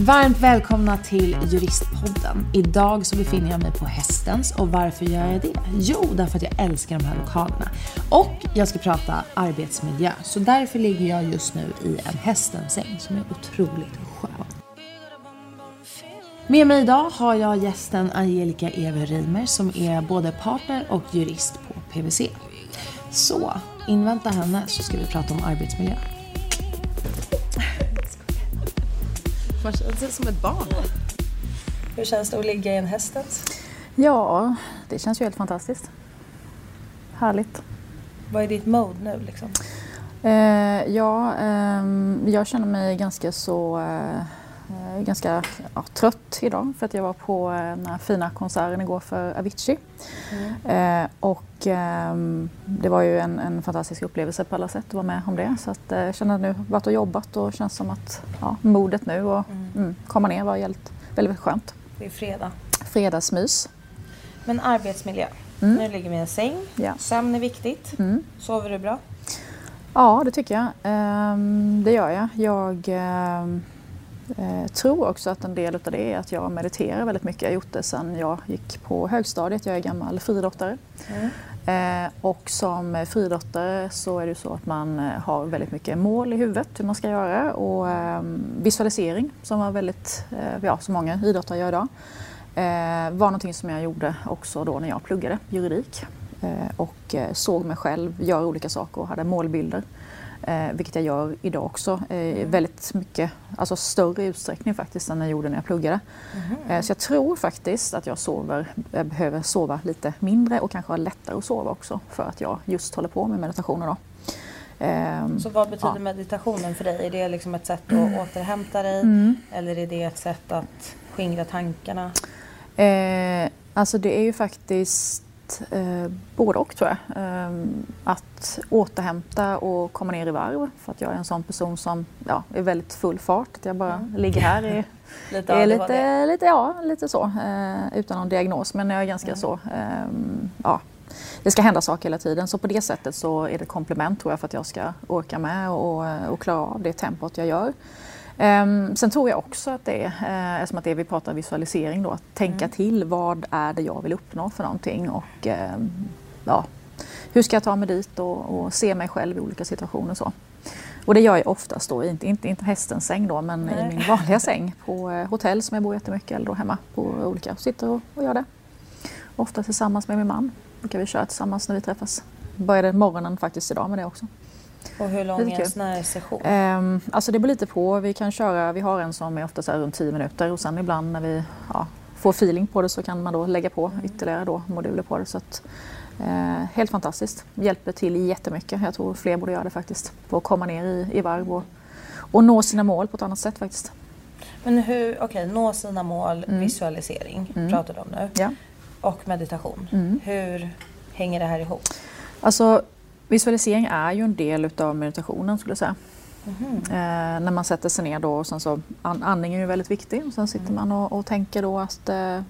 Varmt välkomna till Juristpodden. Idag så befinner jag mig på Hästens och varför gör jag det? Jo, därför att jag älskar de här lokalerna. Och jag ska prata arbetsmiljö, så därför ligger jag just nu i en hästensäng som är otroligt skön. Med mig idag har jag gästen Angelica Ever som är både partner och jurist på PWC. Så invänta henne så ska vi prata om arbetsmiljö. Man känns sig som ett barn. Hur känns det att ligga i en hästens? Ja, det känns ju helt fantastiskt. Härligt. Vad är ditt mode nu liksom? Eh, ja, eh, jag känner mig ganska så eh, Eh, ganska ja, trött idag för att jag var på den här fina konserten igår för Avicii. Mm. Eh, och eh, det var ju en, en, fantastisk upplevelse på alla sätt att vara med om det. Så att, eh, jag känner att nu varit och jobbat och känns som att ja, modet nu och mm. Mm, komma ner var väldigt, väldigt skönt. Det är fredag. Fredagsmys. Men arbetsmiljö. Mm. Nu ligger vi i en säng. Ja. Sömn är viktigt. Mm. Sover du bra? Ja, det tycker jag. Ehm, det gör jag. Jag ehm, Eh, tror också att en del av det är att jag mediterar väldigt mycket. Jag har gjort det sedan jag gick på högstadiet. Jag är gammal friidrottare. Mm. Eh, och som friidrottare så är det så att man eh, har väldigt mycket mål i huvudet hur man ska göra och eh, visualisering som var väldigt, ja, som många idrottare gör idag var någonting som jag gjorde också då när jag pluggade juridik och såg mig själv göra olika saker och hade målbilder. Eh, vilket jag gör idag också. Eh, väldigt mycket, alltså större utsträckning faktiskt än jag gjorde när jag pluggade. Mm. Eh, så jag tror faktiskt att jag sover, jag behöver sova lite mindre och kanske ha lättare att sova också för att jag just håller på med meditationer. Då. Ehm, så vad betyder ja. meditationen för dig? Är det liksom ett sätt att mm. återhämta dig mm. eller är det ett sätt att skingra tankarna? Eh, alltså det är ju faktiskt eh, både och tror jag. Eh, att återhämta och komma ner i varv för att jag är en sån person som ja, är väldigt full fart. Att jag bara mm. ligger här i, lite, är lite, lite, ja, lite så eh, utan någon diagnos men jag är ganska mm. så ehm, ja, det ska hända saker hela tiden. Så på det sättet så är det ett komplement tror jag för att jag ska orka med och, och klara av det tempot jag gör. Um, sen tror jag också att det är, uh, eftersom att det vi pratar visualisering då, att tänka mm. till vad är det jag vill uppnå för någonting och uh, ja, hur ska jag ta mig dit och, och, se mig själv i olika situationer så. Och det gör jag oftast då, inte, inte, inte hästens säng då, men Nej. i min vanliga säng på uh, hotell som jag bor jättemycket eller då hemma på olika, sitter och, och gör det. Ofta tillsammans med min man, brukar vi köra tillsammans när vi träffas. Började morgonen faktiskt idag med det också. Och hur lång är en sån här session? Um, alltså det beror lite på. Vi kan köra, vi har en som är ofta så runt 10 minuter och sen ibland när vi ja, får feeling på det så kan man då lägga på ytterligare då, moduler på det. Så att, uh, helt fantastiskt. Hjälper till jättemycket. Jag tror fler borde göra det faktiskt. För att komma ner i, i varv och, och nå sina mål på ett annat sätt faktiskt. Men hur, okej, okay, nå sina mål, mm. visualisering mm. pratar du om nu. Ja. Och meditation. Mm. Hur hänger det här ihop? Alltså Visualisering är ju en del utav meditationen skulle jag säga. Mm. Eh, när man sätter sig ner då och sen så andningen är ju väldigt viktig och sen sitter mm. man och, och, tänker då att, eh,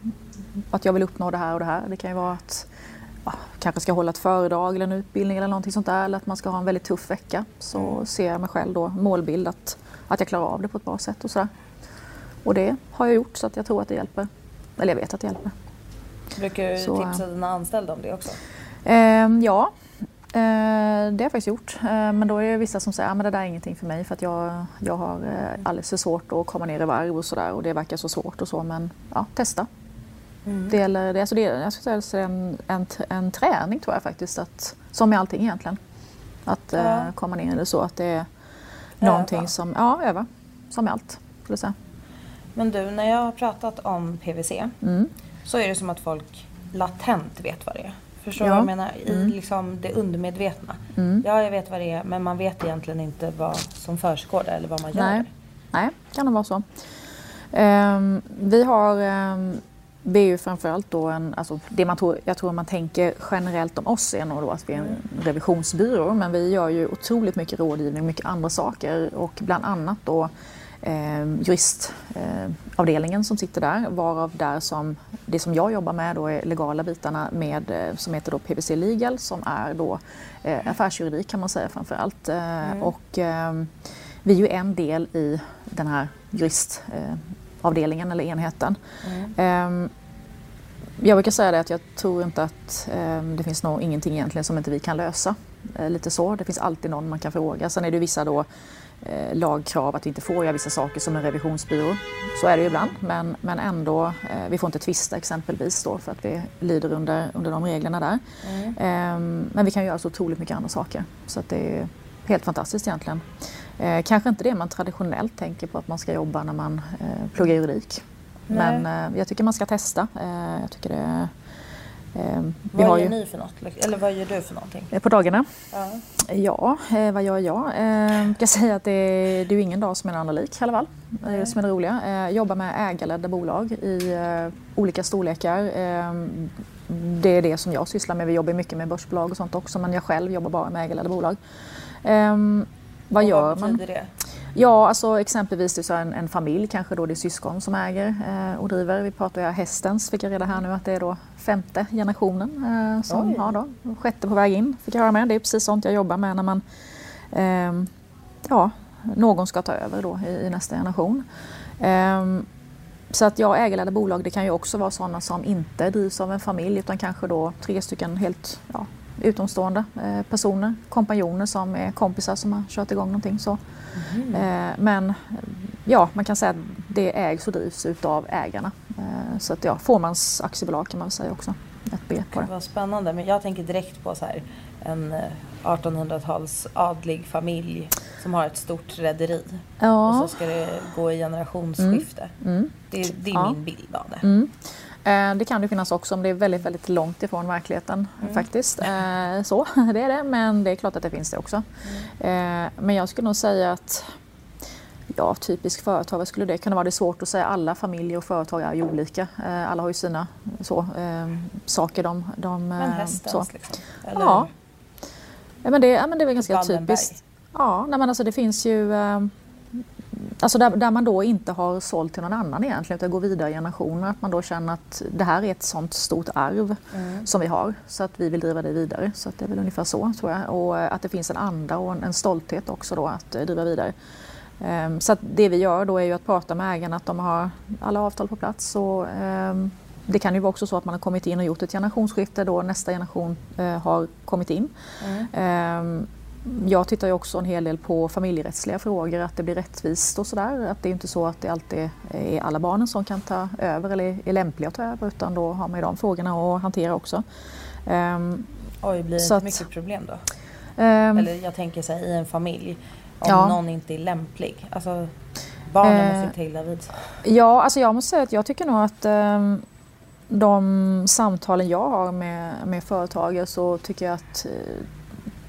att jag vill uppnå det här och det här. Det kan ju vara att ja, kanske ska hålla ett föredrag eller en utbildning eller någonting sånt där eller att man ska ha en väldigt tuff vecka. Så mm. ser jag mig själv då målbild att, att jag klarar av det på ett bra sätt och sådär. Och det har jag gjort så att jag tror att det hjälper. Eller jag vet att det hjälper. Brukar du så, tipsa dina anställda om det också? Eh, ja, det har jag faktiskt gjort. men då är det vissa som säger att ah, det där är ingenting för mig för att jag, jag har alldeles för svårt att komma ner i varv och sådär och det verkar så svårt och så men ja, testa. Mm. Det, gäller, det, alltså det, jag skulle säga en, en, en träning tror jag faktiskt, att, som med allting egentligen. Att ja. komma ner i det så att det är någonting öva. som, ja öva, som med allt. Skulle jag säga. Men du, när jag har pratat om PVC mm. så är det som att folk latent vet vad det är. Förstår du ja. vad jag menar? I mm. liksom det undermedvetna. Mm. Ja, jag vet vad det är men man vet egentligen inte vad som försiggår där eller vad man gör. Nej, kan det vara så. Um, vi har um, vi är ju framförallt då en, alltså det man tror, jag tror man tänker generellt om oss är nog då att vi är en revisionsbyrå men vi gör ju otroligt mycket rådgivning, mycket andra saker och bland annat då juristavdelningen eh, som sitter där, varav där som det som jag jobbar med då är legala bitarna med, eh, som heter då PVC Legal som är då eh, affärsjuridik kan man säga framför allt. Eh, mm. Och eh, vi är ju en del i den här juristavdelningen eller enheten. Mm. Ehm, jag brukar säga det att jag tror inte att ehm, det finns nog ingenting egentligen som inte vi kan lösa. lite så, det finns alltid någon man kan fråga. Sen är det vissa då eh, lagkrav att vi inte får göra vissa saker som en revisionsbyrå. Så är det ju ibland, men, men ändå, eh, vi får inte tvista exempelvis då för att vi lyder under, under de reglerna där. Mm. Eh, men vi kan göra så otroligt mycket andra saker. Så att det är helt fantastiskt egentligen. Eh, kanske inte det man traditionellt tänker på att man ska jobba när man eh, pluggar juridik. Nej. Men eh, jag tycker man ska testa. Jag tycker det Eh, vad gör ju... ni för något? Eller vad gör du för någonting? Eh, på dagarna? Ja, ja eh, vad gör jag? Eh, jag kan säga att det är, det är ingen dag som är en annan lik i alla fall. Det är det som är det roliga. Eh, jobbar med ägarledda bolag i eh, olika storlekar. Eh, det är det som jag sysslar med. Vi jobbar mycket med börsbolag och sånt också men jag själv jobbar bara med ägarledda bolag. vad och gör vad man? det? Ja, alltså exempelvis det är en, en, familj, kanske då det är syskon som äger eh, och driver. Vi pratar ju hästens, fick jag reda här nu att det är då femte generationen eh, som har då, sjätte på väg in, fick jag höra med. Det är precis sånt jag jobbar med när man, eh, ja, någon ska ta över då i, i nästa generation. Eh, så att ja, ägarledda bolag det kan ju också vara sådana som inte drivs av en familj utan kanske då tre stycken helt ja, utomstående eh, personer, kompanjoner som är kompisar som har kört igång någonting. Så. Mm. Eh, men ja, man kan säga att det ägs och drivs utav ägarna. Eh, så att ja, Fåmans aktiebolag kan man säga också. Ett B på det. Vad spännande, men jag tänker direkt på så här, en 1800-tals eh, adlig familj som har ett stort rederi. Ja. Och så ska det gå i generationsskifte. Mm. Mm. Det, det, är ja. min bild av det. Mm. Det kan det finnas också om det är väldigt, väldigt långt ifrån verkligheten mm. faktiskt. Så, det är det, men det är klart att det finns det också. Mm. Men jag skulle nog säga att ja, typisk företag, vad skulle det kunna vara? Det är svårt att säga. Alla familjer och företag är ju olika. Eh, alla har ju sina så, eh, saker de... de men hästens så. liksom? Eller? Ja. ja. men det, ja, men det är väl ganska Wallenberg. typiskt. Ja, nej, men alltså det finns ju... Eh, alltså där, där, man då inte har sålt till någon annan egentligen utan går vidare i generationer. Att man då känner att det här är ett sånt stort arv mm. som vi har så att vi vill driva det vidare. Så att det är väl ungefär så tror jag. Och att det finns en anda och en, en stolthet också då att driva vidare. Ehm, så det vi gör då är ju att prata med ägarna att de har alla avtal på plats. Och, ehm, det kan ju vara också så att man har kommit in och gjort ett generationsskifte då nästa generation eh, har kommit in. Mm. Ehm, jag tittar ju också en hel del på familjerättsliga frågor, att det blir rättvist och sådär. Att det är inte så att det alltid är alla barnen som kan ta över eller är lämpliga att ta över utan då har man ju de frågorna att hantera också. Oj, blir det inte mycket problem då? eller jag tänker så här, i en familj om ja. någon inte är lämplig? Alltså, barnen eh, måste ta illa vid Ja, alltså jag måste säga att jag tycker nog att eh, de samtalen jag har med, med företagare så tycker jag att eh,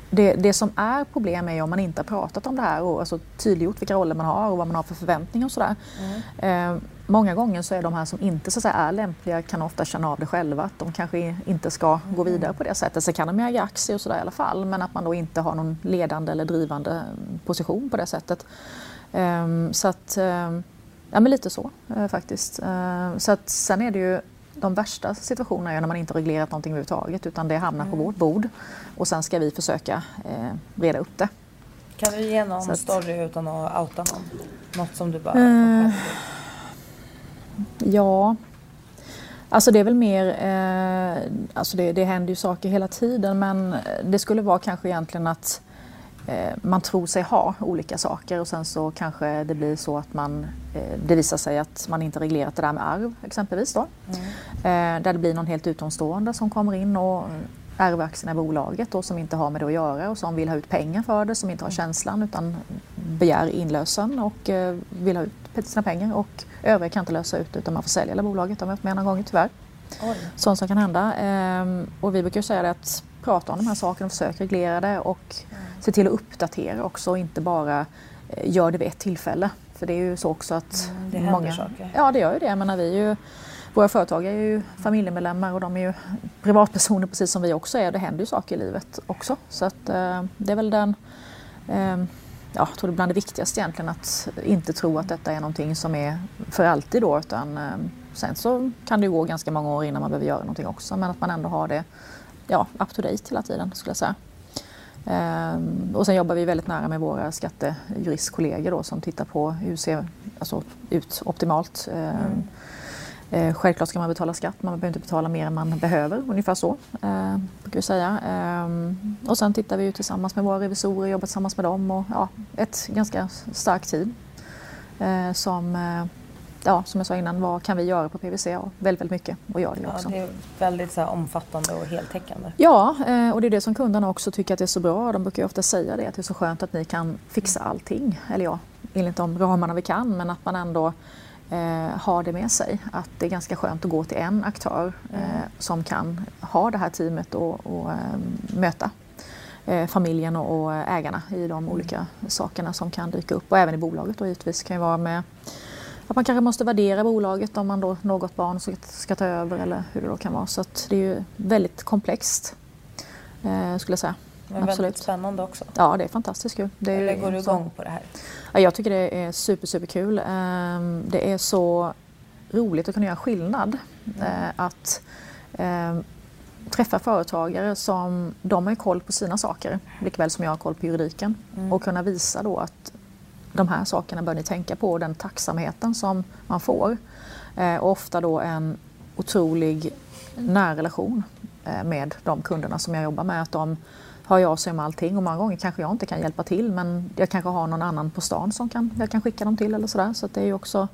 det, det som är problem är om man inte har pratat om det här och alltså tydliggjort vilka roller man har och vad man har för förväntningar och sådär. Mm. Eh, många gånger så är de här som inte så säga, är lämpliga kan ofta känna av det själva att de kanske inte ska gå mm. vidare på det sättet. Sen kan de äga aktier och sådär i alla fall men att man då inte har någon ledande eller drivande position på det sättet. Eh, så att, eh, ja men lite så eh, faktiskt. Eh, så att sen är det ju de värsta situationerna är när man inte reglerat någonting överhuvudtaget utan det hamnar mm. på vårt bord och sen ska vi försöka eh, reda upp det. Kan du ge någon att, story utan att outa någon? Något som du bara... Eh, ja. Alltså det är väl mer, eh, alltså det, det händer ju saker hela tiden men det skulle vara kanske egentligen att man tror sig ha olika saker och sen så kanske det blir så att man, eh, det visar sig att man inte reglerat det där med arv exempelvis då. Mm. Eh, där det blir någon helt utomstående som kommer in och ärver aktierna i bolaget och som inte har med det att göra och som vill ha ut pengar för det, som inte har mm. känslan utan begär inlösen och eh, vill ha ut sina pengar och övriga kan inte lösa ut utan man får sälja hela bolaget. Det har vi haft med några gånger tyvärr. Oj. Sånt som kan hända. Ehm, och vi brukar säga det att prata om de här sakerna och försöka reglera det och mm. se till att uppdatera också och inte bara eh, gör det vid ett tillfälle. För det är ju så också att mm, det många... saker. Ja, det gör ju det. Jag menar, vi är ju våra företag är ju familjemedlemmar och de är ju privatpersoner precis som vi också är. Det händer ju saker i livet också. Så att, eh, det är väl den, eh, ja, jag tror det är bland det viktigaste egentligen att inte tro att detta är någonting som är för alltid då utan eh, sen så kan det gå ganska många år innan man behöver göra någonting också men att man ändå har det ja, up to date hela tiden skulle jag säga. Ehm, och sen jobbar vi väldigt nära med våra skattejuristkollegor då, som tittar på hur det ser alltså, ut optimalt. Mm. Eh, självklart ska man betala skatt, man behöver inte betala mer än man behöver, ungefär så eh, brukar vi säga. Eh, och sen tittar vi tillsammans med våra revisorer, jobbar tillsammans med dem och ja, ett ganska starkt team eh, som eh, ja, som jag sa innan, vad kan vi göra på PVC? Ja, väldigt, väldigt mycket och gör det ja, också. Det är väldigt så här, omfattande och heltäckande. Ja, eh, och det är det som kunderna också tycker att det är så bra. De brukar ju ofta säga det, att det är så skönt att ni kan fixa allting. Eller ja, enligt de ramarna vi kan, men att man ändå eh, har det med sig. Att det är ganska skönt att gå till en aktör eh, mm. som kan ha det här teamet och, och eh, möta eh, familjen och, och, ägarna i de mm. olika sakerna som kan dyka upp. Och även i bolaget då givetvis kan ju vara med att man kanske måste värdera bolaget om man då något barn ska, ska ta över eller hur det då kan vara. Så det är ju väldigt komplext eh, skulle jag säga. Men Absolut. väldigt spännande också. Ja, det är fantastiskt kul. Det är, Eller går du igång på det här? Ja, jag tycker det är super, super kul. Ehm, det är så roligt att kunna göra skillnad. Mm. Att ehm, träffa företagare som de har koll på sina saker, likväl som jag har koll på juridiken. Mm. Och kunna visa då att de här sakerna bör ni tänka på, och den tacksamheten som man får. Eh, och ofta då en otrolig nära relation eh, med de kunderna som jag jobbar med. Att de hör jag sig om allting och många gånger kanske jag inte kan hjälpa till men jag kanske har någon annan på stan som kan, jag kan skicka dem till eller sådär. Så det är ju också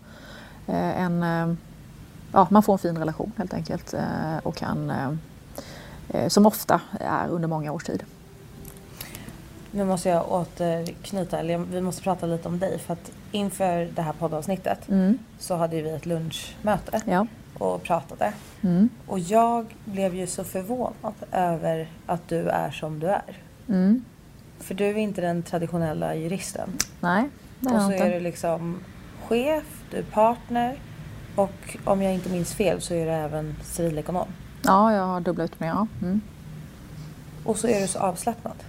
eh, en, eh, ja man får en fin relation helt enkelt eh, och kan, eh, eh, som ofta är under många års tid. Nu måste jag återknyta, eller vi måste prata lite om dig för att inför det här poddavsnittet mm. så hade vi ett lunchmöte. Ja och pratade. Mm. Och jag blev ju så förvånad över att du är som du är. Mm. För du är inte den traditionella juristen. Nej, det är Och så inte. är du liksom chef, du är partner och om jag inte minns fel så är du även civilekonom. Ja, jag har dubbla utbildningar. Ja. Mm. Och så är du så avslappnad.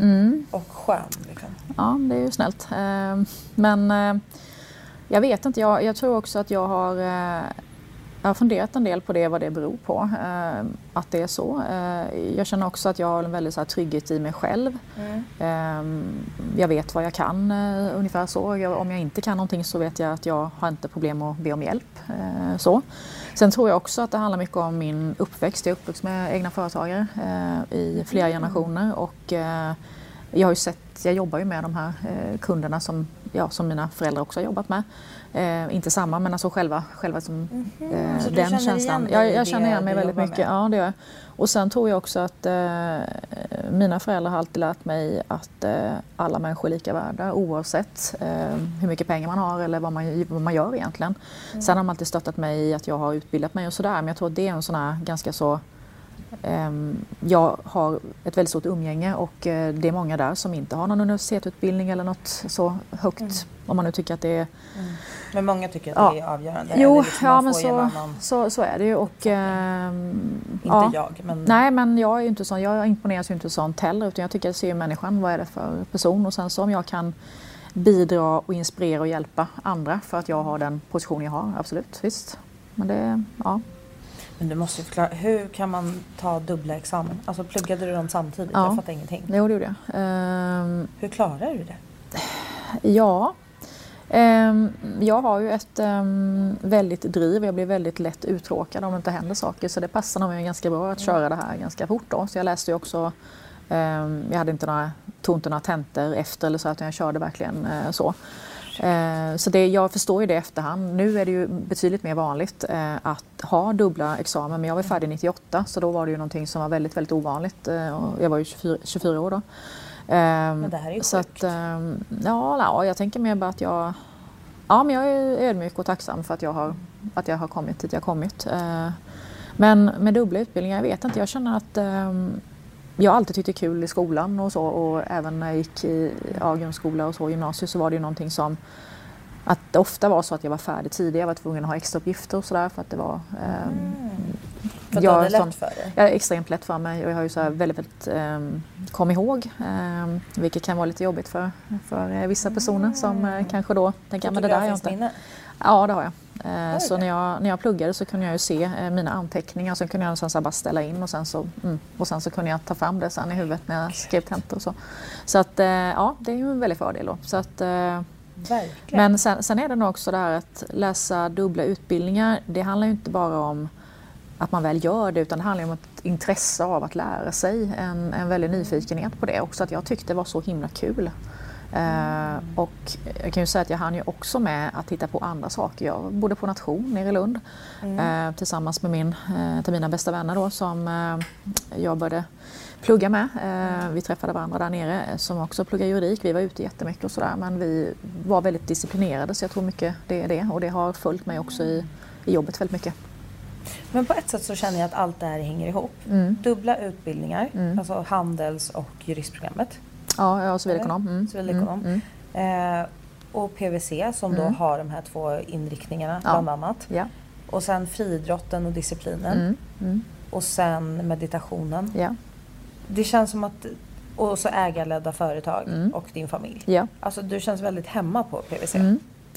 Mm. Och skön. Liksom. Ja, det är ju snällt. Eh, men eh, jag vet inte, jag, jag tror också att jag har eh, jag har funderat en del på det, vad det beror på. Eh, att det är så. Eh, jag känner också att jag har en väldigt så här, trygghet i mig själv. Mm. Eh, jag vet vad jag kan, ungefär så. Jag, om jag inte kan någonting så vet jag att jag har inte problem att be om hjälp. Så. Sen tror jag också att det handlar mycket om min uppväxt. Jag är uppvuxen med egna företagare eh, i flera mm. generationer och jag har ju sett, jag jobbar ju med de här kunderna som, ja, som mina föräldrar också har jobbat med. Eh, inte samma men alltså själva, själva som, mm -hmm. eh, den känslan. Jag, jag känner igen mig väldigt mycket. Med. Ja, det gör jag. Och sen tror jag också att eh, mina föräldrar har alltid lärt mig att eh, alla människor är lika värda oavsett eh, hur mycket pengar man har eller vad man, vad man gör egentligen. Mm. Sen har de alltid stöttat mig i att jag har utbildat mig och sådär men jag tror att det är en sån här ganska så Ehm, jag har ett väldigt stort umgänge och eh, det är många där som inte har någon universitetsutbildning eller något så högt mm. om man nu tycker att det är... Mm. Men många tycker att ja. det är avgörande? Jo, liksom ja men så, annan... så, så är det ju. Och, äh, inte ja. jag men... Nej men jag är ju inte sån, jag imponeras ju inte sånt heller utan jag tycker att jag ser människan, vad är det för person och sen så om jag kan bidra och inspirera och hjälpa andra för att jag har den position jag har, absolut, visst. Men det, ja. Men du måste ju förklara, hur kan man ta dubbla examen? Alltså pluggade du dem samtidigt? Ja. Jag fattar ingenting. Jo, det gjorde jag. Um, hur klarar du det? Ja, jag har ju ett um, väldigt driv. Jag blir väldigt lätt uttråkad om det inte händer saker. Så det passar mig ganska bra att köra det här ganska fort. Då. Så jag läste ju också, um, jag hade inte några, tog inte några tentor efter eller så, utan jag körde verkligen uh, så. Så det, jag förstår ju det i efterhand. Nu är det ju betydligt mer vanligt uh, att ha dubbla examen. Men jag var färdig 98 så då var det ju någonting som var väldigt, väldigt ovanligt. jag var ju 24, 24 år då. Men det här är ju så sjukt. att, ja, ja, jag tänker mer bara att jag Ja, men jag är ödmjuk och tacksam för att jag har, att jag har kommit dit jag kommit. Eh, men med dubbla utbildningar, jag vet inte, jag känner att ehm, jag alltid tyckte kul i skolan och så och även när jag gick i ja, grundskola och så gymnasiet så var det ju någonting som att det ofta var så att jag var färdig tidigare, jag var tvungen att ha extra uppgifter och sådär för att det var mm. För att du hade lätt för det? Jag är extremt lätt för mig och jag har ju så väldigt, väldigt um, kom ihåg, um, vilket kan vara lite jobbigt för, för uh, vissa personer mm. som uh, kanske då tänker men det där är jag inte. Minne? Ja, det har jag. Uh, så när jag, när jag pluggade så kunde jag ju se mina anteckningar och sen kunde jag sen bara ställa in och sen, så, mm, och sen så kunde jag ta fram det sen i huvudet när jag skrev tentor och så. Så att ja, det är ju en väldig fördel då. Så att, men sen, sen, är det nog också det här att läsa dubbla utbildningar. Det handlar ju inte bara om att man väl gör det utan det handlar om ett intresse av att lära sig, en, en väldig nyfikenhet på det också. Att jag tyckte det var så himla kul. Uh, och jag kan ju säga att jag hann ju också med att titta på andra saker. Jag bodde på Nation nere i Lund mm. uh, tillsammans med min, uh, mina bästa vänner då som jag började plugga med. vi träffade varandra där nere som också pluggar juridik. Vi var ute jättemycket och sådär men vi var väldigt disciplinerade så jag tror mycket det är det och det har följt mig också i, i jobbet väldigt mycket. Men på ett sätt så känner jag att allt det här hänger ihop. Mm. Dubbla utbildningar, mm. alltså handels och juristprogrammet. Ja, ja civilekonom. Mm. civilekonom. Mm. mm. Eh, och PVC som då mm. har de här två inriktningarna ja. bland annat. Ja. Och sen friidrotten och disciplinen. Mm. Och sen meditationen. Ja. Det känns som att och så ägarledda företag och din familj. Ja. Alltså du känns väldigt hemma på PVC.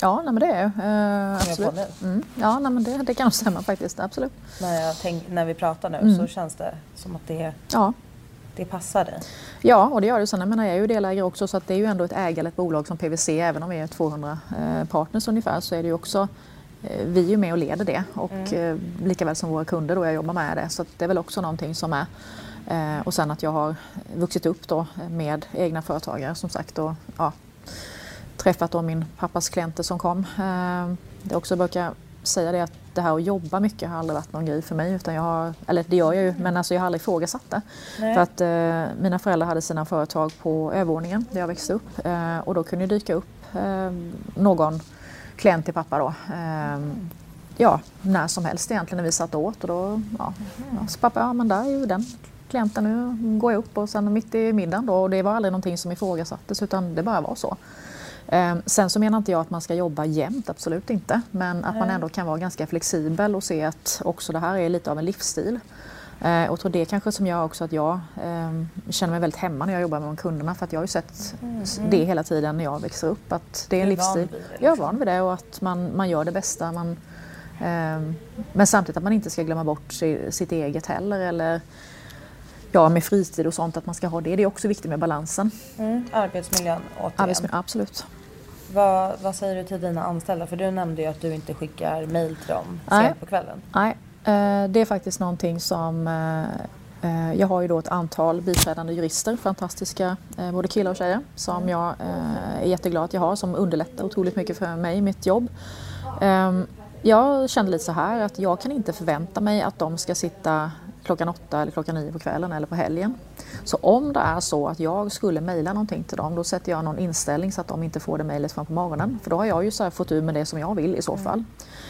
Ja, nej, men det är. Uh, absolut. Mm. Ja, nej, men det, det kan stämma faktiskt. Absolut. När, jag tänk, när vi pratar nu mm. så känns det som att det, ja. det passar dig. Ja, och det gör det. Sen, jag, menar, jag är ju delägare också så att det är ju ändå ett ägarlett bolag som PVC. Även om vi är 200 eh, partners ungefär så är det ju också eh, vi är med och leder det och mm. eh, lika väl som våra kunder då jag jobbar med det. Så det är väl också någonting som är eh, och sen att jag har vuxit upp då med egna företagare som sagt och ja, träffat då min pappas klienter som kom. Eh, jag också brukar säga det att det här att jobba mycket har aldrig varit någon grej för mig. Utan jag har, eller det gör jag ju, men alltså jag har aldrig ifrågasatt det. Nej. För att eh, mina föräldrar hade sina företag på övervåningen där jag växte upp. Eh, och då kunde det dyka upp eh, någon klient till pappa då. Eh, ja, när som helst egentligen när vi satt åt. Och då, ja, så pappa, ja men där är ju den klienten, nu går jag upp och sen mitt i middagen då. Och det var aldrig någonting som ifrågasattes utan det bara var så. Ehm, sen så menar inte jag att man ska jobba jämt, absolut inte. Men att man ändå kan vara ganska flexibel och se att också det här är lite av en livsstil. Ehm, och tror det kanske som gör också att jag eh, känner mig väldigt hemma när jag jobbar med kunderna för att jag har ju sett mm. det hela tiden när jag växer upp att det är en livsstil. Liksom. Jag är van vid det och att man, man gör det bästa. Man, men samtidigt att man inte ska glömma bort sitt eget heller eller ja, med fritid och sånt, att man ska ha det. Det är också viktigt med balansen. Mm. Arbetsmiljön återigen. Arbetsmiljön, absolut. Vad, vad, säger du till dina anställda? För du nämnde ju att du inte skickar mail till dem sent på kvällen. Nej, eh, det är faktiskt någonting som eh, eh, jag har ju då ett antal biträdande jurister, fantastiska både killar och tjejer, som mm. jag är jätteglad att jag har, som underlättar otroligt mycket för mig i mitt jobb. Ehm, jag kände lite så här att jag kan inte förvänta mig att de ska sitta klockan åtta eller klockan nio på kvällen eller på helgen. Så om det är så att jag skulle mejla någonting till dem då sätter jag någon inställning så att de inte får det mejlet fram på morgonen. För då har jag ju så fått ur med det som jag vill i så fall.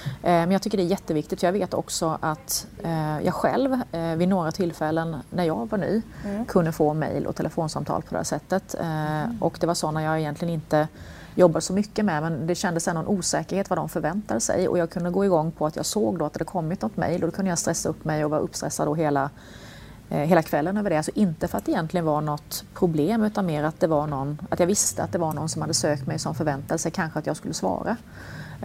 Eh, men jag tycker det är jätteviktigt. Jag vet också att eh, jag själv eh, vid några tillfällen när jag var ny mm. kunde få mejl och telefonsamtal på det här sättet. Och det var så när jag egentligen inte jobbade så mycket med men det kändes ändå en osäkerhet vad de förväntade sig och jag kunde gå igång på att jag såg då att det hade kommit något mejl och då kunde jag stressa upp mig och vara uppstressad då hela, eh, hela kvällen över det. Alltså inte för att det egentligen var något problem utan mer att det var någon, att jag visste att det var någon som hade sökt mig som förväntade sig kanske att jag skulle svara.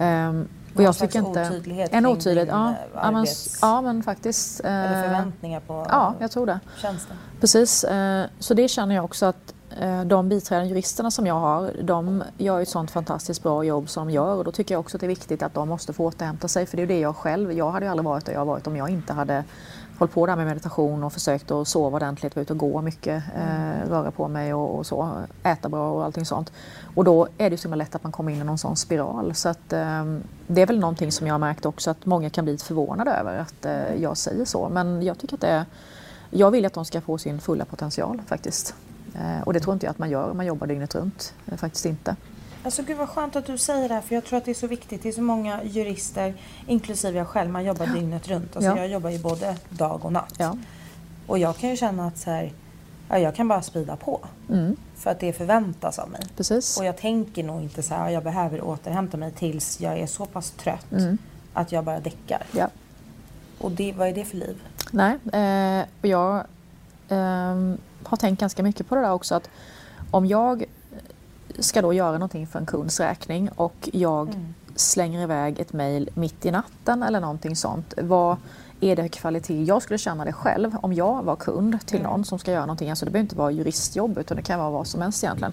Um, och jag tycker inte... otydlighet En otydlighet, ja. Ja men, ja men, faktiskt. Eller eh, förväntningar på... Ja, jag tror det. Det. Precis. Eh, så det känner jag också att eh, de biträdande juristerna som jag har, de gör ett sånt fantastiskt bra jobb som de gör och då tycker jag också att det är viktigt att de måste få återhämta sig för det är det jag själv, jag hade ju aldrig varit där jag varit om jag inte hade hållit på där med meditation och försökt att sova ordentligt, vara ute och gå mycket, eh, röra på mig och, och, så, äta bra och allting sånt. Och då är det så himla lätt att man kommer in i någon sån spiral. Så att, eh, det är väl någonting som jag har märkt också att många kan bli förvånade över att eh, jag säger så. Men jag tycker att det är, jag vill att de ska få sin fulla potential faktiskt. Eh, och det tror inte jag att man gör om man jobbar dygnet runt. Eh, faktiskt inte. Alltså gud vad skönt att du säger det här för jag tror att det är så viktigt. Det är så många jurister, inklusive jag själv, man jobbar ja. dygnet runt. Alltså ja. Jag jobbar ju både dag och natt. Ja. Och jag kan ju känna att så här, ja, jag kan bara sprida på. Mm. För att det förväntas av mig. Precis. Och jag tänker nog inte så här, jag behöver återhämta mig tills jag är så pass trött mm. att jag bara däckar. Ja. Och det, vad är det för liv? Nej, eh, jag eh, har tänkt ganska mycket på det där också att om jag ska då göra någonting för en kunds räkning och jag mm. slänger iväg ett mejl mitt i natten eller någonting sånt. Vad är det kvalitet? Jag skulle känna det själv om jag var kund till mm. någon som ska göra någonting. Alltså det behöver inte vara juristjobb utan det kan vara vad som helst egentligen.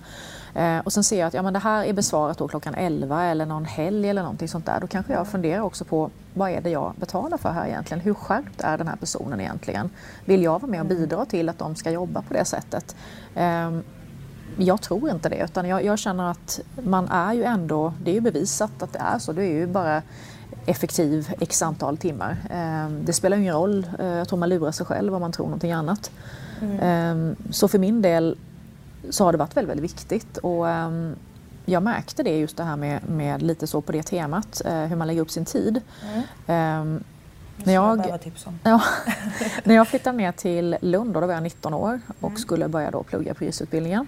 Eh, och sen ser jag att ja, men det här är besvarat då klockan 11 eller någon helg eller någonting sånt där. Då kanske jag funderar också på vad är det jag betalar för här egentligen? Hur skärpt är den här personen egentligen? Vill jag vara med och mm. bidra till att de ska jobba på det sättet? Eh, jag tror inte det utan jag, jag, känner att man är ju ändå, det är ju bevisat att det är så, du är ju bara effektiv x antal timmar. Ehm, det spelar ingen roll, eh, jag tror man lurar sig själv om man tror någonting annat. Mm. Ehm, så för min del så har det varit väldigt, väldigt viktigt och ehm, jag märkte det just det här med, med lite så på det temat, eh, hur man lägger upp sin tid. Mm. När jag, ja, när jag flyttade ner till Lund, då var jag 19 år och mm. skulle börja då plugga på juristutbildningen.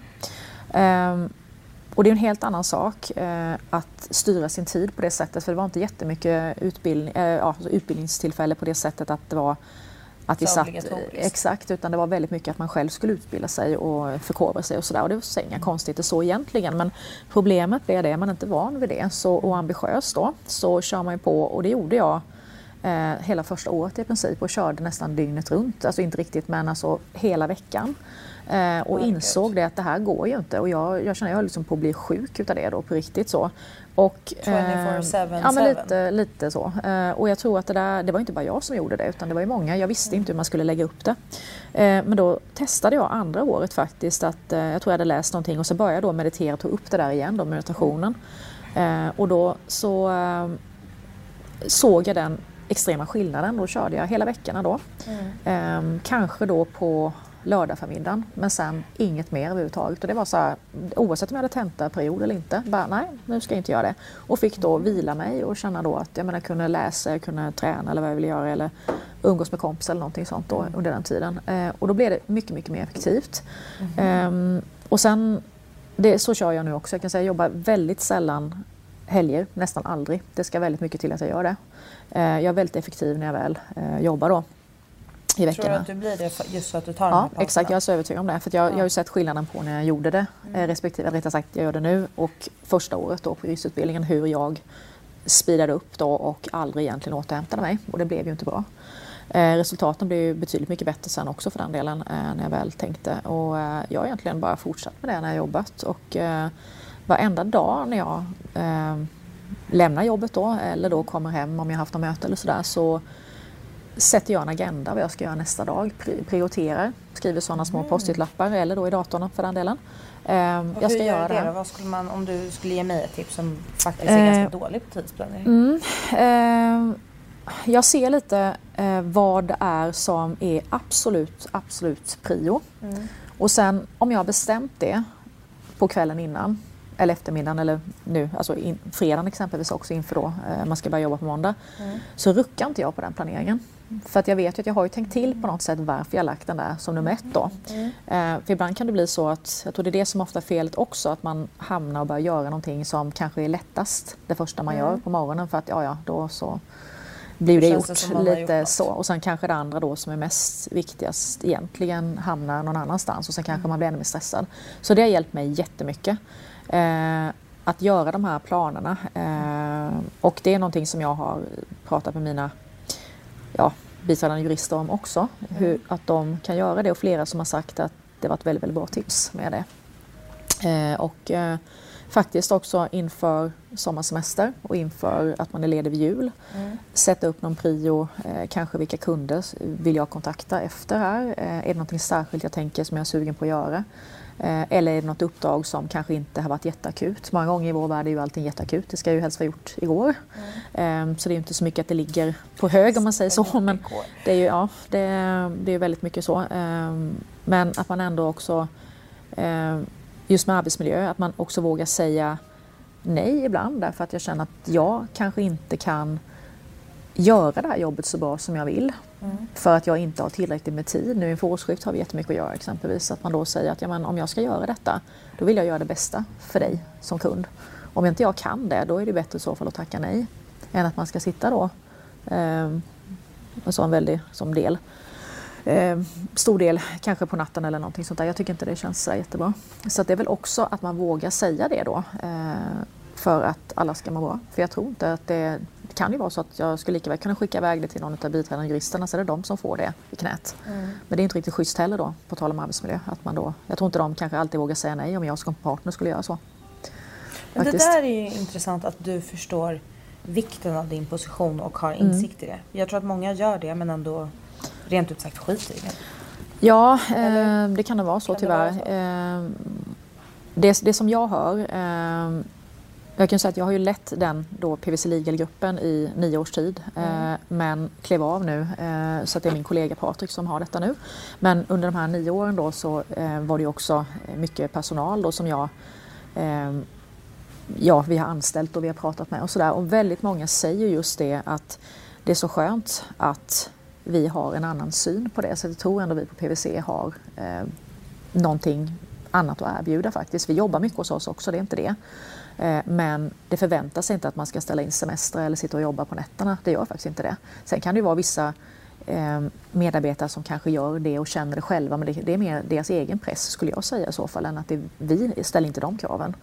Och det är en helt annan sak eh, att styra sin tid på det sättet för det var inte jättemycket utbildning, eh, ja, alltså utbildningstillfälle på det sättet att det var att vi satt, exakt, utan det var väldigt mycket att man själv skulle utbilda sig och förkovra sig och sådär. Och det var inga mm. konstigheter så egentligen. Men problemet är det, är man inte van vid det så, och ambitiös då, så kör man ju på och det gjorde jag eh, hela första året i princip och körde nästan dygnet runt. Alltså inte riktigt men alltså hela veckan. Eh, och insåg det att det här går ju inte och jag, jag känner jag höll liksom på att bli sjuk utav det då på riktigt så. Och, 24-7? Eh, ja men lite, lite så. Eh, och jag tror att det där, det var inte bara jag som gjorde det utan det var ju många. Jag visste mm. inte hur man skulle lägga upp det. Eh, men då testade jag andra året faktiskt att eh, jag tror jag hade läst någonting och så började jag då meditera och ta upp det där igen då meditationen. Eh, och då så såg jag den extrema skillnaden. Då körde jag hela veckorna då. Mm. kanske då på lördag förmiddagen men sen inget mer överhuvudtaget. Och det var så här, oavsett om jag hade tentaperiod eller inte, bara nej, nu ska jag inte göra det. Och fick då vila mig och känna då att jag menar, kunde läsa, jag kunde träna eller vad jag ville göra eller umgås med kompisar eller någonting sånt då, under den tiden. Eh, och då blev det mycket, mycket mer effektivt. Mm. Eh, och sen, det, så kör jag nu också. Jag kan säga jag jobbar väldigt sällan helger, nästan aldrig. Det ska väldigt mycket till att jag gör det. Eh, jag är väldigt effektiv när jag väl eh, jobbar då i veckorna. Tror du att du blir det just för att du tar Ja, exakt. Jag är så övertygad om det. För jag, ja. jag har ju sett skillnaden på när jag gjorde det, mm. respektive rättare sagt jag gör det nu och första året då på juristutbildningen hur jag speedade upp då och aldrig egentligen återhämtade mig och det blev ju inte bra. Eh, resultaten blev ju betydligt mycket bättre sen också för den delen eh, när jag väl tänkte och eh, jag har egentligen bara fortsatt med det när jag jobbat och eh, varenda dag när jag eh, lämnar jobbet då eller då kommer hem om jag haft något möte eller sådär så sätter jag en agenda vad jag ska göra nästa dag, prioriterar, skriver sådana små mm. post-it-lappar eller då i datorn för den delen. Um, jag ska göra det. det. Vad skulle man, om du skulle ge mig ett tips som faktiskt är uh, ganska dålig på tidsplanering? Mm, uh, jag ser lite uh, vad det är som är absolut, absolut prio. Mm. Och sen om jag har bestämt det på kvällen innan eller eftermiddagen eller nu, alltså in, fredagen exempelvis också inför då eh, man ska börja jobba på måndag, mm. så ruckar inte jag på den planeringen. För att jag vet ju att jag har ju tänkt till på något sätt varför jag lagt den där som nummer ett då. Mm. Eh, för ibland kan det bli så att, jag tror det är det som ofta är felet också, att man hamnar och börjar göra någonting som kanske är lättast det första man mm. gör på morgonen för att ja, ja, då så blir det, gjort det lite gjort så. Och sen kanske det andra då som är mest viktigast egentligen hamnar någon annanstans och sen kanske mm. man blir ännu mer stressad. Så det har hjälpt mig jättemycket. Eh, att göra de här planerna. Eh, och det är någonting som jag har pratat med mina ja, biträdande jurister om också. Hur, att de kan göra det och flera som har sagt att det var ett väldigt, väldigt bra tips med det. Eh, och eh, faktiskt också inför sommarsemester och inför att man är ledig vid jul. Mm. Sätta upp någon prio, eh, kanske vilka kunder vill jag kontakta efter här? Eh, är det något särskilt jag tänker som jag är sugen på att göra? Eh, eller är det något uppdrag som kanske inte har varit jätteakut? Många gånger i vår värld är ju allting jätteakut. Det ska ju helst vara gjort igår. Mm. Så det är inte så mycket att det ligger på hög om man säger så. Men det är ju ja, det, det är väldigt mycket så. Men att man ändå också just med arbetsmiljö, att man också vågar säga nej ibland därför att jag känner att jag kanske inte kan göra det här jobbet så bra som jag vill. Mm. För att jag inte har tillräckligt med tid. Nu inför årsskift har vi jättemycket att göra exempelvis. Att man då säger att ja, men om jag ska göra detta, då vill jag göra det bästa för dig som kund. Om inte jag kan det, då är det bättre i så fall att tacka nej. Än att man ska sitta då, eh, en sån väldig som del, eh, stor del kanske på natten eller någonting sånt där. Jag tycker inte det känns så jättebra. Så det är väl också att man vågar säga det då. Eh, för att alla ska må bra. För jag tror inte att det, det kan ju vara så att jag skulle lika väl kunna skicka iväg det till någon av biträdande juristerna så är det de som får det i knät. Mm. Men det är inte riktigt schysst heller då, på tal om arbetsmiljö. Att man då, jag tror inte de kanske alltid vågar säga nej om jag som partner skulle göra så. Men det där är ju intressant att du förstår vikten av din position och har insikt mm. i det. Jag tror att många gör det men ändå rent ut sagt skiter i det. Ja, eh, det kan det vara så kan tyvärr. Det, vara så? Eh, det, det, som jag hör eh, jag kan säga att jag har ju lett den då PVC Legal-gruppen i nio års tid mm. eh, men klev av nu eh, så att det är min kollega Patrik som har detta nu. Men under de här nio åren då så eh, var det också mycket personal då som jag ja, vi har anställt och vi har pratat med och sådär och väldigt många säger just det att det är så skönt att vi har en annan syn på det så jag tror ändå vi på PVC har eh, någonting annat att erbjuda faktiskt. Vi jobbar mycket hos oss också, det är inte det. Eh, men det förväntas inte att man ska ställa in semester eller sitta och jobba på nätterna. Det gör faktiskt inte det. Sen kan det ju vara vissa eh, medarbetare som kanske gör det och känner det själva men det, är mer deras egen press skulle jag säga i så fall än att det, vi ställer inte de kraven.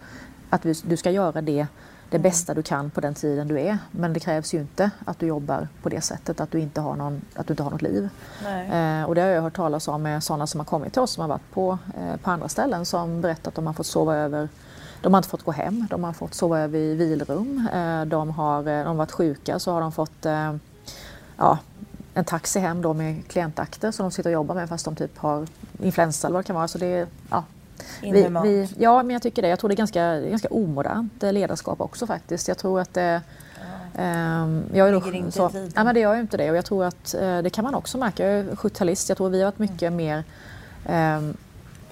Att vi, du ska göra det, det bästa du kan på den tiden du är men det krävs ju inte att du jobbar på det sättet att du inte har, någon, att du inte har något liv. Eh, och det har jag hört talas om med sådana som har kommit till oss som har varit på, eh, på andra ställen som berättat att de har fått sova över de har inte fått gå hem, de har fått sova över i vilrum. Eh, de har, eh, de varit sjuka så har de fått eh, ja, en taxi hem då med klientakter som de sitter och jobbar med fast de typ har influensa eller vad det kan vara. Så det, ja, vi, vi, ja, men jag tycker det. Jag tror det är ganska, ganska omodernt ledarskap också faktiskt. Jag tror att det Um, jag är då, så, ja, men det gör ju inte det och jag tror att uh, det kan man också märka. Jag är 70-talist. Jag tror vi har varit mycket mm. mer um,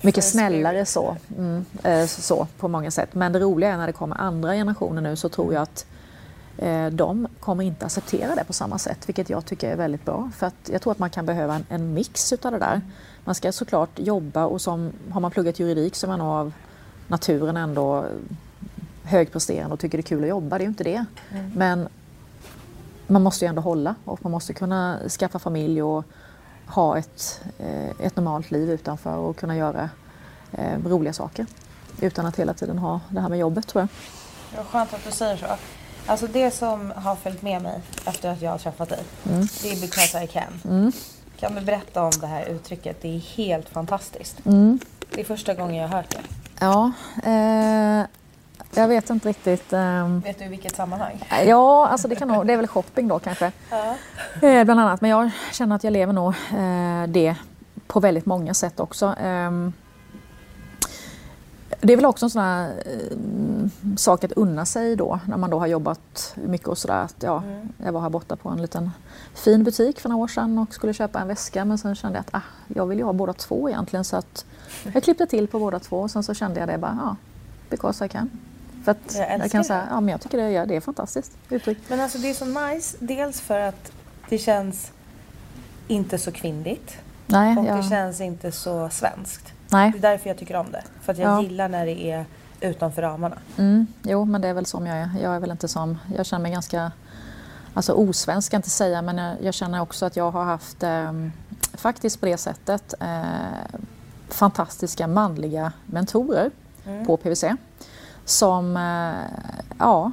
mycket snällare så, mm, eh, så på många sätt. Men det roliga är när det kommer andra generationer nu så tror jag att eh, de kommer inte acceptera det på samma sätt, vilket jag tycker är väldigt bra. För att jag tror att man kan behöva en, en mix utav det där. Man ska såklart jobba och som, har man pluggat juridik så är man av naturen ändå högpresterande och tycker det är kul att jobba, det är ju inte det. Mm. Men man måste ju ändå hålla och man måste kunna skaffa familj och ha ett, eh, ett normalt liv utanför och kunna göra eh, roliga saker utan att hela tiden ha det här med jobbet tror jag. Det var skönt att du säger så. Alltså det som har följt med mig efter att jag har träffat dig, mm. det är because I can. Mm. Kan du berätta om det här uttrycket? Det är helt fantastiskt. Mm. Det är första gången jag har hört det. Ja, eh, jag vet inte riktigt. Um... Vet du i vilket sammanhang? Ja, alltså det, kan nog, det är väl shopping då kanske. Ja. Eh, bland annat. Men jag känner att jag lever nog eh, det på väldigt många sätt också. Um, det är väl också en sån här eh, sak att unna sig då när man då har jobbat mycket och sådär. Ja, mm. Jag var här borta på en liten fin butik för några år sedan och skulle köpa en väska men sen kände jag att ah, jag vill ju ha båda två egentligen så att jag klippte till på båda två och sen så kände jag det bara, ja, because I can. För att jag, jag kan säga, ja men jag tycker det, ja, det är fantastiskt uttryck. Men alltså det är så nice, dels för att det känns inte så kvinnligt. Nej, och ja. det känns inte så svenskt. Nej. Det är därför jag tycker om det. För att jag ja. gillar när det är utanför ramarna. Mm, jo, men det är väl som jag är. Jag är väl inte som, jag känner mig ganska, alltså osvensk ska jag inte säga, men jag, jag känner också att jag har haft, eh, faktiskt på det sättet, eh, fantastiska manliga mentorer mm. på PVC som, eh, ja,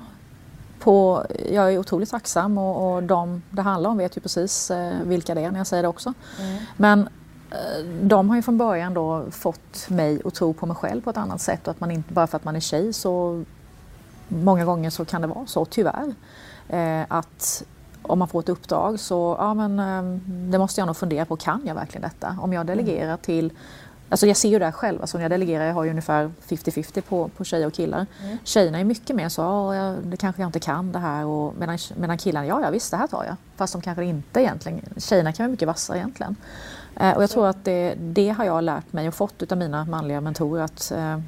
på, jag är otroligt tacksam och, och de det handlar om vet ju precis eh, vilka det är när jag säger det också. Mm. Men eh, de har ju från början då fått mig att tro på mig själv på ett annat sätt och att man inte bara för att man är tjej så många gånger så kan det vara så tyvärr. Eh, att om man får ett uppdrag så ja, men, eh, det måste jag nog fundera på, kan jag verkligen detta? Om jag delegerar mm. till Alltså jag ser ju det själv, alltså när jag delegerar, jag har ju ungefär 50-50 på, på tjejer och killar. Mm. Tjejerna är mycket mer så, ja, det kanske jag inte kan det här och medan, medan killarna, ja, ja visst det här tar jag. Fast de kanske inte egentligen, tjejerna kan vara mycket vassare egentligen. Eh, och jag tror att det, det, har jag lärt mig och fått av mina manliga mentorer att eh,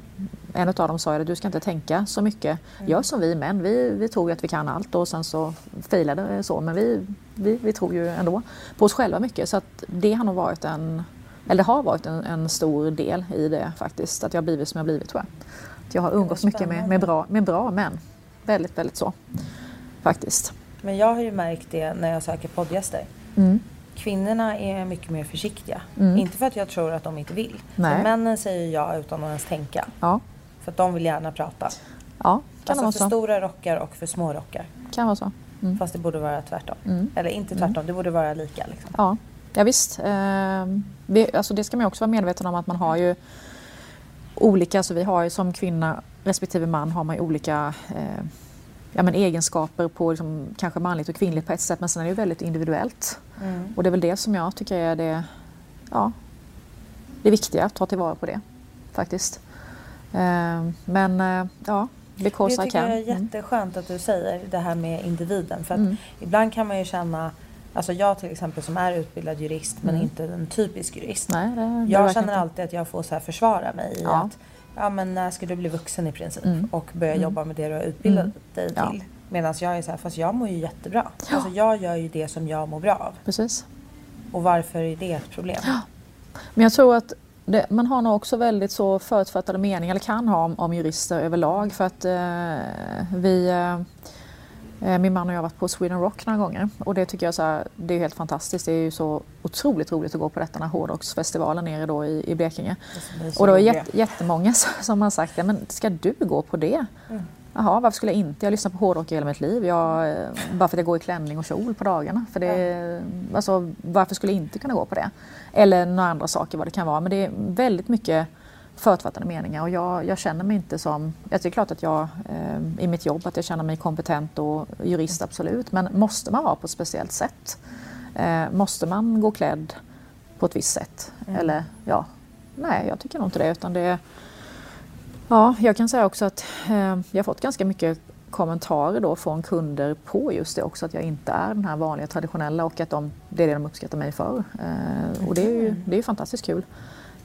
en av dem sa att du ska inte tänka så mycket. Mm. Gör som vi män, vi, vi tror att vi kan allt och sen så failade det så men vi, vi, vi tror ju ändå på oss själva mycket så att det har nog varit en eller det har varit en, en, stor del i det faktiskt, att jag har blivit som jag blivit tror jag. Att jag har umgåtts mycket med, med, bra, med bra män. Väldigt, väldigt så. Faktiskt. Men jag har ju märkt det när jag söker poddgäster. Mm. Kvinnorna är mycket mer försiktiga. Mm. Inte för att jag tror att de inte vill. Nej. männen säger ja utan att ens tänka. Ja. För att de vill gärna prata. Ja, kan alltså vara för så. stora rockar och för små rockar. Kan vara så. Mm. Fast det borde vara tvärtom. Mm. Eller inte tvärtom, mm. det borde vara lika. Liksom. Ja. Ja, visst. Eh, vi, alltså det ska man också vara medveten om att man har ju olika, alltså vi har ju som kvinna respektive man har man ju olika eh, ja, men egenskaper på liksom, kanske manligt och kvinnligt på ett sätt men sen är det ju väldigt individuellt. Mm. Och det är väl det som jag tycker är det, ja, det viktiga, att ta tillvara på det faktiskt. Eh, men eh, ja, because I can. Det är mm. jätteskönt att du säger det här med individen för att mm. ibland kan man ju känna Alltså jag till exempel som är utbildad jurist men mm. inte en typisk jurist. Nej, det, jag känner alltid att jag får så försvara mig i ja. att ja, men när ska du bli vuxen i princip mm. och börja mm. jobba med det du har utbildat mm. dig ja. till. Medan jag är så här, fast jag mår ju jättebra. Ja. Alltså jag gör ju det som jag mår bra av. Precis. Och varför är det ett problem? Ja. Men jag tror att det, man har nog också väldigt så förutfattade meningar, eller kan ha om, om jurister överlag för att eh, vi Eh, min man och jag har varit på Sweden Rock några gånger och det tycker jag så här, det är helt fantastiskt. Det är ju så otroligt roligt att gå på detta, den här hårdrocksfestivalen nere då i, i Blekinge. Det och det var jätt, jättemånga som har sagt, ja, men ska du gå på det? Mm. Jaha, varför skulle jag inte? Jag lyssnar på hårdrock i hela mitt liv. Jag, eh, bara för att jag går i klänning och kjol på dagarna. För det, mm. alltså, varför skulle jag inte kunna gå på det? Eller några andra saker vad det kan vara. Men det är väldigt mycket förutfattade meningar och jag, jag, känner mig inte som, det är klart att jag eh, i mitt jobb att jag känner mig kompetent och jurist absolut men måste man vara på ett speciellt sätt? Eh, måste man gå klädd på ett visst sätt? Mm. Eller ja, nej jag tycker nog inte det utan det Ja, jag kan säga också att eh, jag har fått ganska mycket kommentarer då från kunder på just det också att jag inte är den här vanliga traditionella och att de, det är det de uppskattar mig för. Eh, och det är ju det är fantastiskt kul.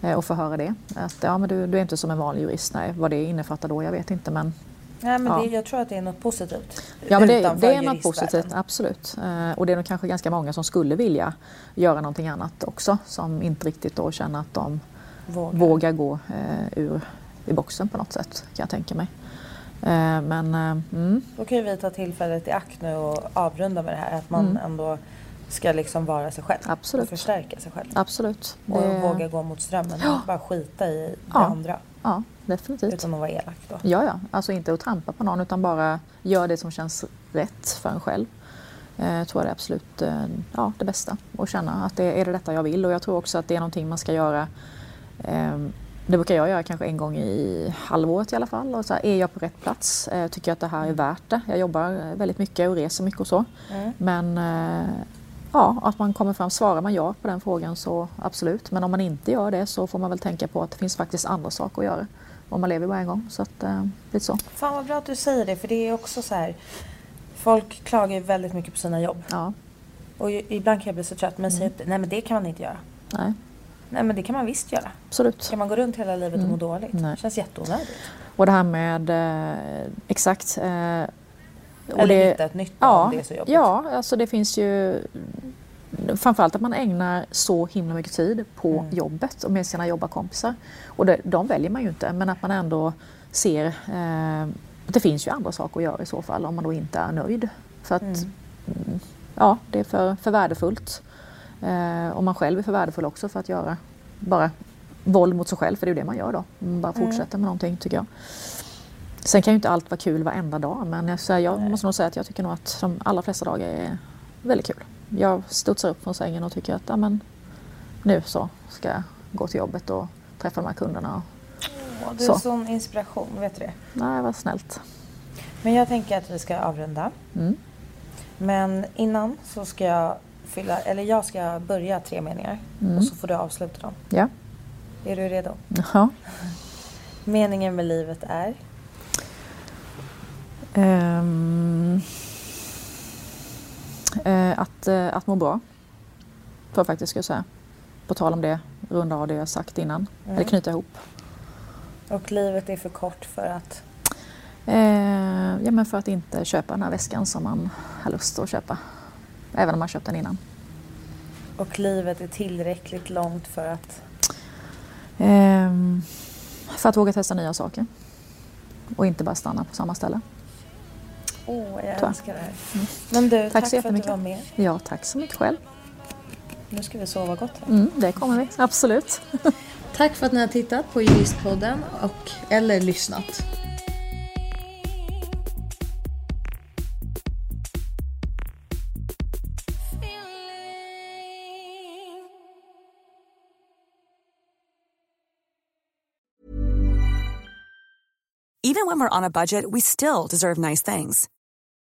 Eh, och få höra det. Att ja, men du, du är inte som en vanlig jurist. Nej, vad det innefattar då, jag vet inte. Men, Nej, men ja. det, jag tror att det är något positivt. Ja, men det, det är något positivt, absolut. Eh, och det är nog kanske ganska många som skulle vilja göra någonting annat också. Som inte riktigt då känner att de vågar, vågar gå eh, ur i boxen på något sätt, kan jag tänka mig. Men, mm. Då kan vi ta tillfället i akt nu och avrunda med det här. Att man mm. ändå ska liksom vara sig själv Absolut. och förstärka sig själv. Absolut. Och det... våga gå mot strömmen och bara skita i det ja. andra. Ja, definitivt. Utan att vara elak då. Ja, ja. Alltså inte att trampa på någon utan bara göra det som känns rätt för en själv. Jag eh, tror det är absolut eh, ja, det bästa. Att känna att det är det detta jag vill och jag tror också att det är någonting man ska göra eh, det brukar jag göra kanske en gång i halvåret i alla fall. Och så här, är jag på rätt plats? Eh, tycker jag att det här är värt det? Jag jobbar väldigt mycket och reser mycket och så. Mm. Men Ja, att man kommer fram. Svarar man ja på den frågan så absolut. Men om man inte gör det så får man väl tänka på att det finns faktiskt andra saker att göra. Om man lever bara en gång. Så att, eh, lite så. Fan vad bra att du säger det för det är också så här. Folk klagar ju väldigt mycket på sina jobb. Ja. Och ibland kan jag bli så trött men mm. säger det. Nej men det kan man inte göra. Nej. Nej men det kan man visst göra. Absolut. Ska man gå runt hela livet och må mm. dåligt? Nej. Det känns jätteonödigt. Och det här med eh, exakt eh, eller det, hitta ett nytt ja, om det är så jobbigt. Ja, alltså det finns ju framförallt att man ägnar så himla mycket tid på mm. jobbet och med sina jobbarkompisar. Och det, de väljer man ju inte, men att man ändå ser eh, att det finns ju andra saker att göra i så fall om man då inte är nöjd. För att mm. mm ja, det är för, för värdefullt. Eh, och man själv är för värdefull också för att göra bara våld mot sig själv, för det är ju det man gör då. Man bara mm. fortsätter med någonting tycker jag. Sen kan ju inte allt vara kul varenda dag men så jag måste nog säga att jag tycker nog att de allra flesta dagar är väldigt kul. Jag studsar upp från sängen och tycker att ja, men, nu så ska jag gå till jobbet och träffa de här kunderna. Åh, du är Så. sån inspiration, vet du det? Nej, vad snällt. Men jag tänker att vi ska avrunda. Mm. Men innan så ska jag fylla, eller jag ska börja tre meningar Mm. och så får du avsluta dem. Ja. Är du redo? ja. Meningen med livet är? Eh, att, eh, att må bra. Jag faktiskt ska säga. På tal om det, runda av det jag sagt innan. Eller knyta ihop. Och livet är för kort för att... Eh, ja, men för att inte köpa den här väskan som man har lust att köpa. Även om man köpt den innan. Och livet är tillräckligt långt för att... Ehm, för att våga testa nya saker. Och inte bara stanna på samma ställe. Åh, jag jag. älskar det här. Men du, tack, så för att du var med. Ja, tack så mycket själv. Nu ska vi sova gott. Mm, det kommer vi, absolut. Tack för att ni har tittat på Juristpodden och eller lyssnat. Even when we're on a budget, we still deserve nice things.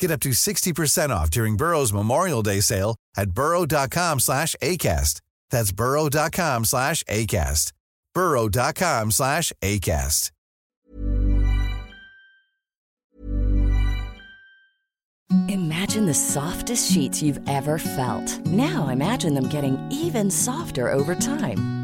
Get up to 60% off during Burrow's Memorial Day sale at burrow.com slash ACAST. That's burrow.com slash ACAST. burrow.com slash ACAST. Imagine the softest sheets you've ever felt. Now imagine them getting even softer over time.